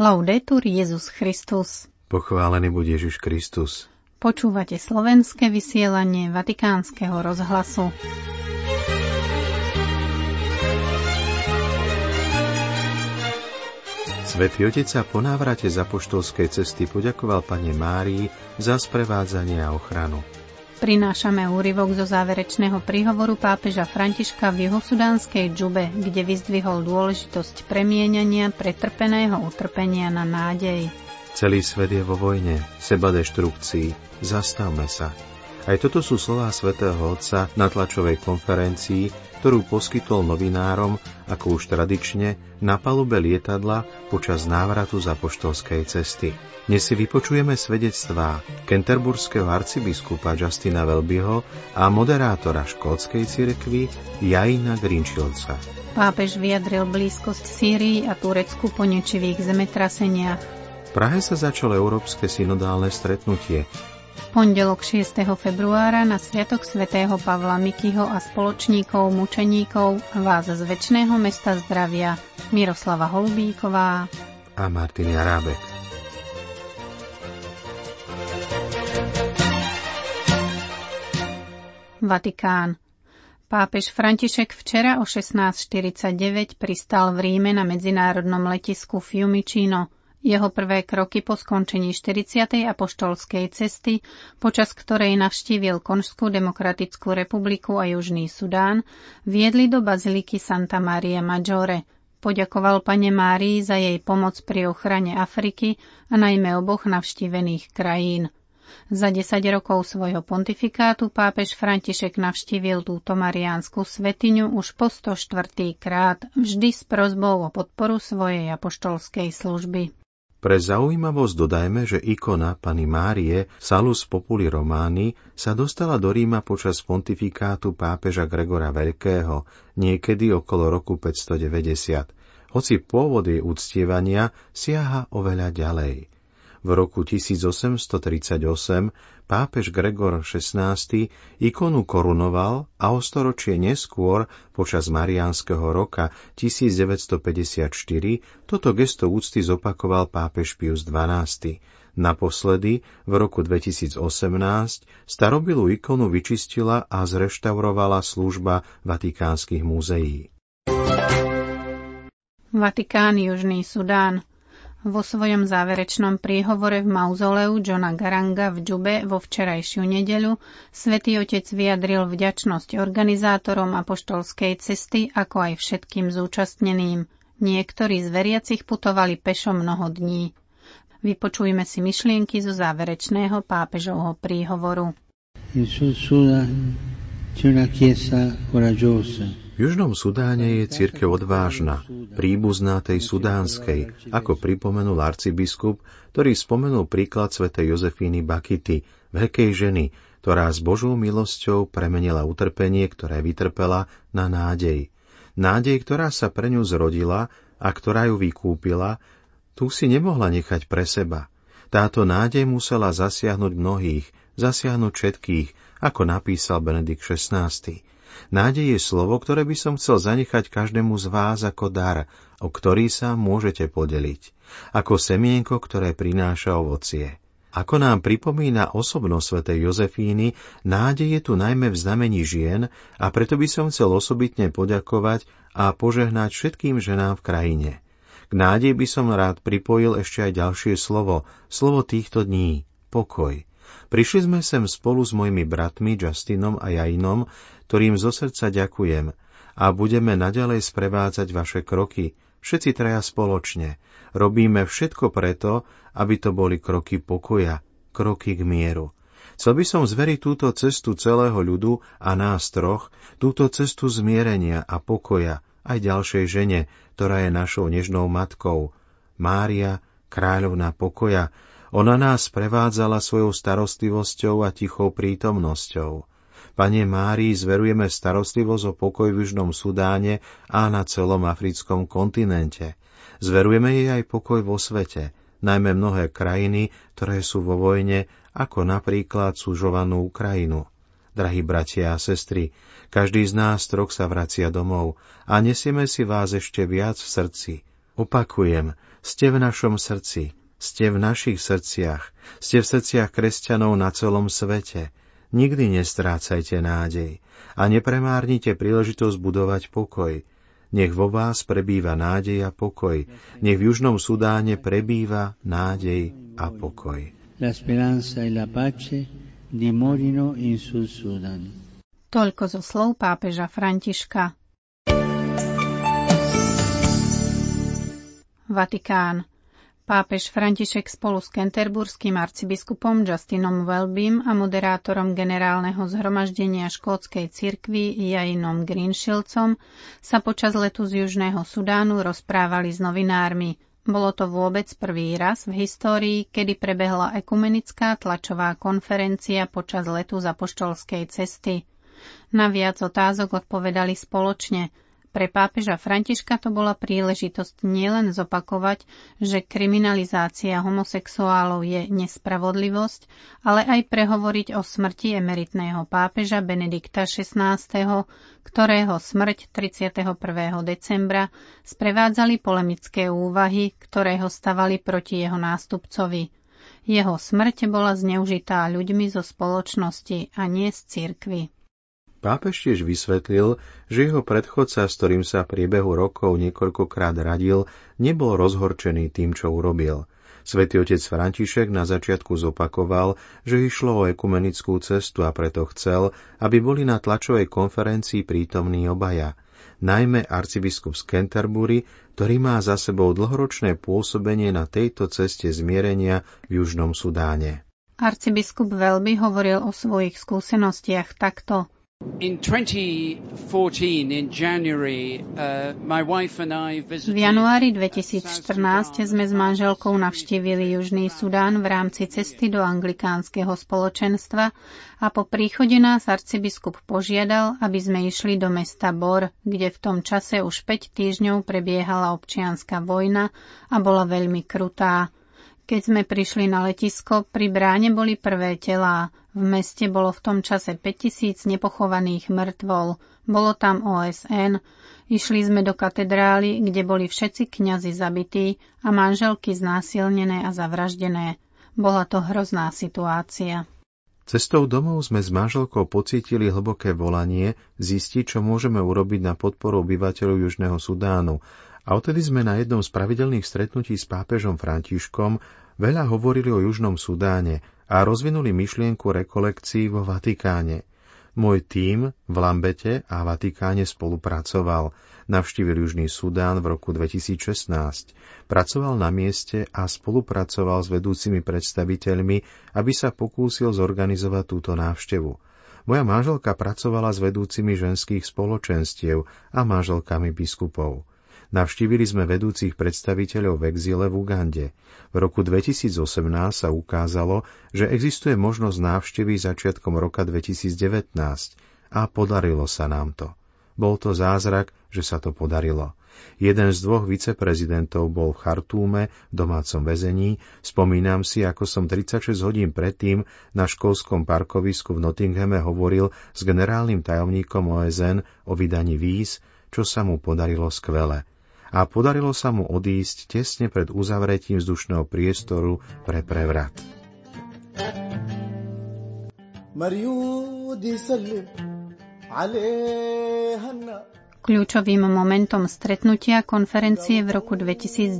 Laudetur Jezus Christus. Pochválený buď Ježiš Kristus. Počúvate slovenské vysielanie Vatikánskeho rozhlasu. Svetý Otec sa po návrate z apoštolskej cesty poďakoval Pane Márii za sprevádzanie a ochranu. Prinášame úryvok zo záverečného príhovoru pápeža Františka v juhosudánskej džube, kde vyzdvihol dôležitosť premienania pretrpeného utrpenia na nádej. Celý svet je vo vojne, seba deštrukcii. Zastavme sa. Aj toto sú slová svätého Otca na tlačovej konferencii, ktorú poskytol novinárom, ako už tradične, na palube lietadla počas návratu z apoštolskej cesty. Dnes si vypočujeme svedectvá kenterburského arcibiskupa Justina Welbyho a moderátora škótskej cirkvi Jaina Grinčilca. Pápež vyjadril blízkosť Sýrii a Turecku po nečivých zemetraseniach. V Prahe sa začalo európske synodálne stretnutie. Pondelok 6. februára na Sviatok svätého Pavla Mikyho a spoločníkov mučeníkov vás z väčšného mesta zdravia Miroslava Holubíková a Martin Jarábek. Vatikán. Pápež František včera o 16.49 pristal v Ríme na medzinárodnom letisku Fiumicino. Jeho prvé kroky po skončení 40. apoštolskej cesty, počas ktorej navštívil Konžskú demokratickú republiku a Južný Sudán, viedli do baziliky Santa Maria Maggiore. Poďakoval pane Márii za jej pomoc pri ochrane Afriky a najmä oboch navštívených krajín. Za 10 rokov svojho pontifikátu pápež František navštívil túto mariánsku svetiňu už po 104. krát, vždy s prozbou o podporu svojej apoštolskej služby. Pre zaujímavosť dodajme, že ikona Pany Márie Salus Populi Romány sa dostala do Ríma počas pontifikátu pápeža Gregora Veľkého niekedy okolo roku 590, hoci pôvod jej uctievania siaha oveľa ďalej. V roku 1838 pápež Gregor XVI ikonu korunoval a o storočie neskôr, počas Mariánskeho roka 1954, toto gesto úcty zopakoval pápež Pius XII. Naposledy, v roku 2018, starobilú ikonu vyčistila a zreštaurovala služba Vatikánskych múzeí. Vatikán, Južný Sudán. Vo svojom záverečnom príhovore v mauzoleu Johna Garanga v Džube vo včerajšiu nedeľu svätý Otec vyjadril vďačnosť organizátorom apoštolskej cesty, ako aj všetkým zúčastneným. Niektorí z veriacich putovali pešo mnoho dní. Vypočujme si myšlienky zo záverečného pápežovho príhovoru. V Južnom Sudáne je církev odvážna, príbuzná tej sudánskej, ako pripomenul arcibiskup, ktorý spomenul príklad svätej Jozefíny Bakity, veľkej ženy, ktorá s Božou milosťou premenila utrpenie, ktoré vytrpela, na nádej. Nádej, ktorá sa pre ňu zrodila a ktorá ju vykúpila, tu si nemohla nechať pre seba. Táto nádej musela zasiahnuť mnohých, zasiahnuť všetkých, ako napísal Benedikt XVI. Nádej je slovo, ktoré by som chcel zanechať každému z vás ako dar, o ktorý sa môžete podeliť, ako semienko, ktoré prináša ovocie. Ako nám pripomína osobnosť svätej Jozefíny, nádej je tu najmä v znamení žien a preto by som chcel osobitne poďakovať a požehnať všetkým ženám v krajine. K nádej by som rád pripojil ešte aj ďalšie slovo, slovo týchto dní, pokoj. Prišli sme sem spolu s mojimi bratmi Justinom a Jainom, ktorým zo srdca ďakujem a budeme naďalej sprevádzať vaše kroky, všetci traja spoločne. Robíme všetko preto, aby to boli kroky pokoja, kroky k mieru. Chcel by som zveriť túto cestu celého ľudu a nás troch, túto cestu zmierenia a pokoja aj ďalšej žene, ktorá je našou nežnou matkou, Mária, kráľovná pokoja, ona nás prevádzala svojou starostlivosťou a tichou prítomnosťou. Pane Márii zverujeme starostlivosť o pokoj v Južnom Sudáne a na celom africkom kontinente. Zverujeme jej aj pokoj vo svete, najmä mnohé krajiny, ktoré sú vo vojne, ako napríklad súžovanú Ukrajinu. Drahí bratia a sestry, každý z nás troch sa vracia domov a nesieme si vás ešte viac v srdci. Opakujem, ste v našom srdci, ste v našich srdciach, ste v srdciach kresťanov na celom svete. Nikdy nestrácajte nádej a nepremárnite príležitosť budovať pokoj. Nech vo vás prebýva nádej a pokoj. Nech v Južnom Sudáne prebýva nádej a pokoj. La speranza e la pace dimorino in Sud Sudan. Toľko zo slov pápeža Františka. Vatikán. Pápež František spolu s kenterburským arcibiskupom Justinom Welbym a moderátorom generálneho zhromaždenia škótskej cirkvi Jainom Greenshilcom sa počas letu z Južného Sudánu rozprávali s novinármi. Bolo to vôbec prvý raz v histórii, kedy prebehla ekumenická tlačová konferencia počas letu za poštolskej cesty. Na viac otázok odpovedali spoločne – pre pápeža Františka to bola príležitosť nielen zopakovať, že kriminalizácia homosexuálov je nespravodlivosť, ale aj prehovoriť o smrti emeritného pápeža Benedikta XVI, ktorého smrť 31. decembra sprevádzali polemické úvahy, ktoré ho stavali proti jeho nástupcovi. Jeho smrť bola zneužitá ľuďmi zo spoločnosti a nie z cirkvy. Pápež tiež vysvetlil, že jeho predchodca, s ktorým sa priebehu rokov niekoľkokrát radil, nebol rozhorčený tým, čo urobil. Svetý otec František na začiatku zopakoval, že išlo o ekumenickú cestu a preto chcel, aby boli na tlačovej konferencii prítomní obaja, najmä arcibiskup z Canterbury, ktorý má za sebou dlhoročné pôsobenie na tejto ceste zmierenia v Južnom Sudáne. Arcibiskup Velby hovoril o svojich skúsenostiach takto – v januári 2014 sme s manželkou navštívili Južný Sudán v rámci cesty do anglikánskeho spoločenstva a po príchode nás arcibiskup požiadal, aby sme išli do mesta Bor, kde v tom čase už 5 týždňov prebiehala občianská vojna a bola veľmi krutá. Keď sme prišli na letisko, pri bráne boli prvé telá. V meste bolo v tom čase 5000 nepochovaných mŕtvol. Bolo tam OSN. Išli sme do katedrály, kde boli všetci kňazi zabití a manželky znásilnené a zavraždené. Bola to hrozná situácia. Cestou domov sme s manželkou pocítili hlboké volanie zistiť, čo môžeme urobiť na podporu obyvateľov Južného Sudánu a odtedy sme na jednom z pravidelných stretnutí s pápežom Františkom veľa hovorili o Južnom Sudáne a rozvinuli myšlienku rekolekcií vo Vatikáne. Môj tím v Lambete a Vatikáne spolupracoval. Navštívil Južný Sudán v roku 2016. Pracoval na mieste a spolupracoval s vedúcimi predstaviteľmi, aby sa pokúsil zorganizovať túto návštevu. Moja manželka pracovala s vedúcimi ženských spoločenstiev a manželkami biskupov. Navštívili sme vedúcich predstaviteľov v exíle v Ugande. V roku 2018 sa ukázalo, že existuje možnosť návštevy začiatkom roka 2019 a podarilo sa nám to. Bol to zázrak, že sa to podarilo. Jeden z dvoch viceprezidentov bol v Chartúme, v domácom väzení. Spomínam si, ako som 36 hodín predtým na školskom parkovisku v Nottinghame hovoril s generálnym tajomníkom OSN o vydaní víz, čo sa mu podarilo skvele a podarilo sa mu odísť tesne pred uzavretím vzdušného priestoru pre prevrat. Kľúčovým momentom stretnutia konferencie v roku 2019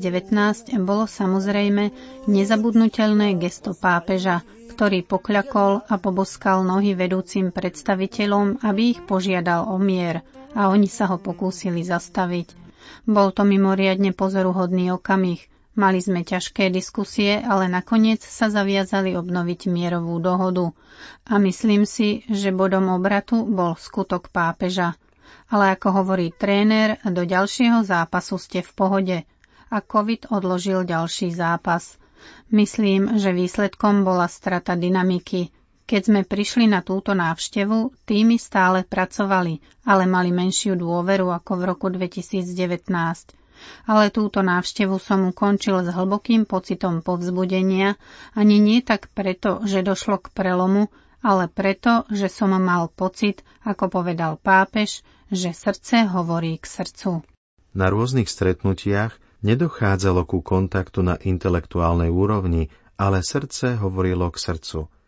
bolo samozrejme nezabudnutelné gesto pápeža, ktorý pokľakol a poboskal nohy vedúcim predstaviteľom, aby ich požiadal o mier a oni sa ho pokúsili zastaviť. Bol to mimoriadne pozoruhodný okamih. Mali sme ťažké diskusie, ale nakoniec sa zaviazali obnoviť mierovú dohodu. A myslím si, že bodom obratu bol skutok pápeža. Ale ako hovorí tréner, do ďalšieho zápasu ste v pohode. A COVID odložil ďalší zápas. Myslím, že výsledkom bola strata dynamiky. Keď sme prišli na túto návštevu, týmy stále pracovali, ale mali menšiu dôveru ako v roku 2019. Ale túto návštevu som ukončil s hlbokým pocitom povzbudenia, ani nie tak preto, že došlo k prelomu, ale preto, že som mal pocit, ako povedal pápež, že srdce hovorí k srdcu. Na rôznych stretnutiach Nedochádzalo ku kontaktu na intelektuálnej úrovni, ale srdce hovorilo k srdcu.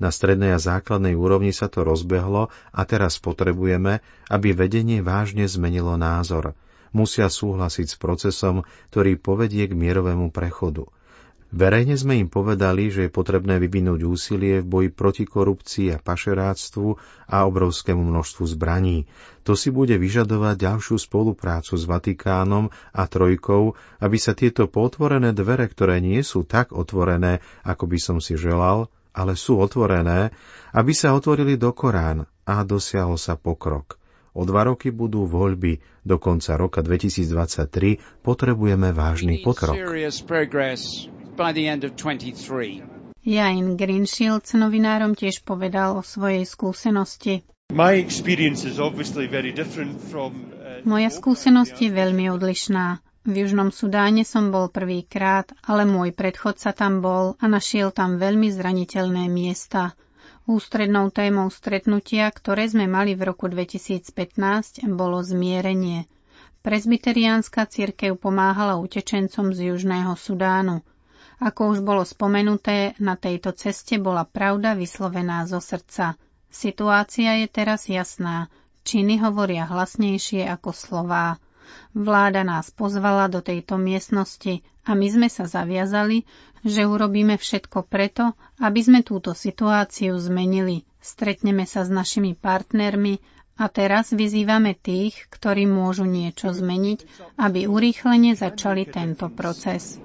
Na strednej a základnej úrovni sa to rozbehlo a teraz potrebujeme, aby vedenie vážne zmenilo názor. Musia súhlasiť s procesom, ktorý povedie k mierovému prechodu – Verejne sme im povedali, že je potrebné vyvinúť úsilie v boji proti korupcii a pašeráctvu a obrovskému množstvu zbraní. To si bude vyžadovať ďalšiu spoluprácu s Vatikánom a Trojkou, aby sa tieto potvorené dvere, ktoré nie sú tak otvorené, ako by som si želal, ale sú otvorené, aby sa otvorili do Korán a dosiahol sa pokrok. O dva roky budú voľby, do konca roka 2023 potrebujeme vážny pokrok by the end of 23. Jain Greenshields novinárom tiež povedal o svojej skúsenosti. My experience is obviously very different from, uh, Moja skúsenosť je veľmi odlišná. V Južnom Sudáne som bol prvýkrát, ale môj predchodca tam bol a našiel tam veľmi zraniteľné miesta. Ústrednou témou stretnutia, ktoré sme mali v roku 2015, bolo zmierenie. Prezbyteriánska církev pomáhala utečencom z Južného Sudánu. Ako už bolo spomenuté, na tejto ceste bola pravda vyslovená zo srdca. Situácia je teraz jasná. Činy hovoria hlasnejšie ako slová. Vláda nás pozvala do tejto miestnosti a my sme sa zaviazali, že urobíme všetko preto, aby sme túto situáciu zmenili. Stretneme sa s našimi partnermi a teraz vyzývame tých, ktorí môžu niečo zmeniť, aby urýchlene začali tento proces.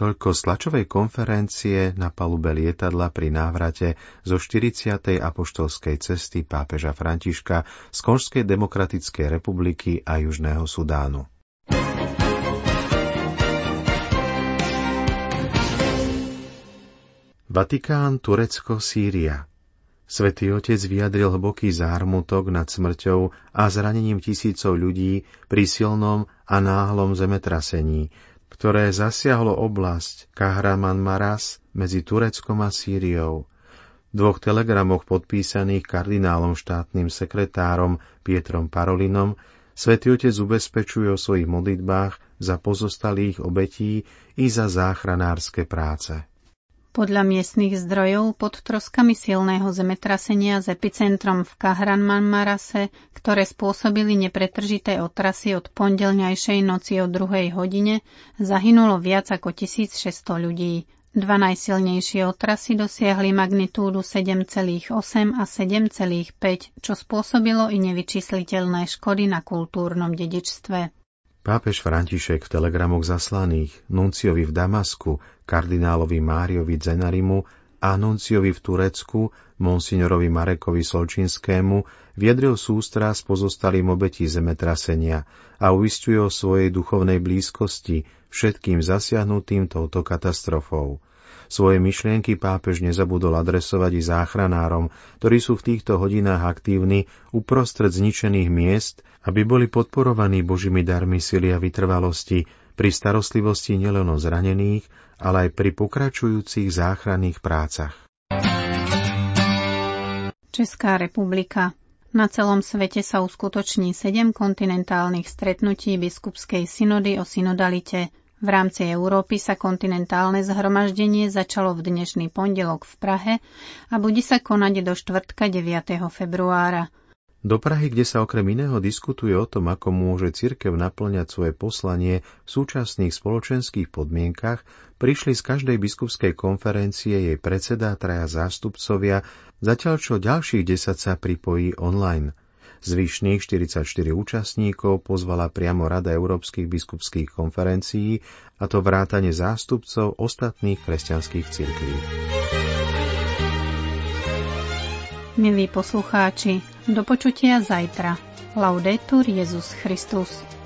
Toľko z konferencie na palube lietadla pri návrate zo 40. apoštolskej cesty pápeža Františka z Konžskej demokratickej republiky a Južného Sudánu. Vatikán, Turecko, Sýria. Svetý Otec vyjadril hlboký zármutok nad smrťou a zranením tisícov ľudí pri silnom a náhlom zemetrasení, ktoré zasiahlo oblasť Kahraman Maras medzi Tureckom a Sýriou. V dvoch telegramoch podpísaných kardinálom štátnym sekretárom Pietrom Parolinom Svetý Otec ubezpečuje o svojich modlitbách za pozostalých obetí i za záchranárske práce. Podľa miestnych zdrojov pod troskami silného zemetrasenia s epicentrom v Kahranmanmarase, ktoré spôsobili nepretržité otrasy od pondelňajšej noci o druhej hodine, zahynulo viac ako 1600 ľudí. Dva najsilnejšie otrasy dosiahli magnitúdu 7,8 a 7,5, čo spôsobilo i nevyčísliteľné škody na kultúrnom dedičstve. Pápež František v telegramoch zaslaných nunciovi v Damasku, kardinálovi Máriovi Zenarimu a nunciovi v Turecku, monsignorovi Marekovi Solčinskému, viedril sústra s pozostalým obetí zemetrasenia a uistuje o svojej duchovnej blízkosti všetkým zasiahnutým touto katastrofou. Svoje myšlienky pápež nezabudol adresovať i záchranárom, ktorí sú v týchto hodinách aktívni uprostred zničených miest, aby boli podporovaní Božími darmi sily a vytrvalosti pri starostlivosti nielen o zranených, ale aj pri pokračujúcich záchranných prácach. Česká republika na celom svete sa uskutoční sedem kontinentálnych stretnutí biskupskej synody o synodalite, v rámci Európy sa kontinentálne zhromaždenie začalo v dnešný pondelok v Prahe a bude sa konať do štvrtka 9. februára. Do Prahy, kde sa okrem iného diskutuje o tom, ako môže cirkev naplňať svoje poslanie v súčasných spoločenských podmienkach, prišli z každej biskupskej konferencie jej predseda traja zástupcovia, zatiaľ čo ďalších 10 sa pripojí online – Zvyšných 44 účastníkov pozvala priamo Rada Európskych biskupských konferencií, a to vrátane zástupcov ostatných kresťanských cirkví. Milí poslucháči, do počutia zajtra. Laudetur Jezus Christus.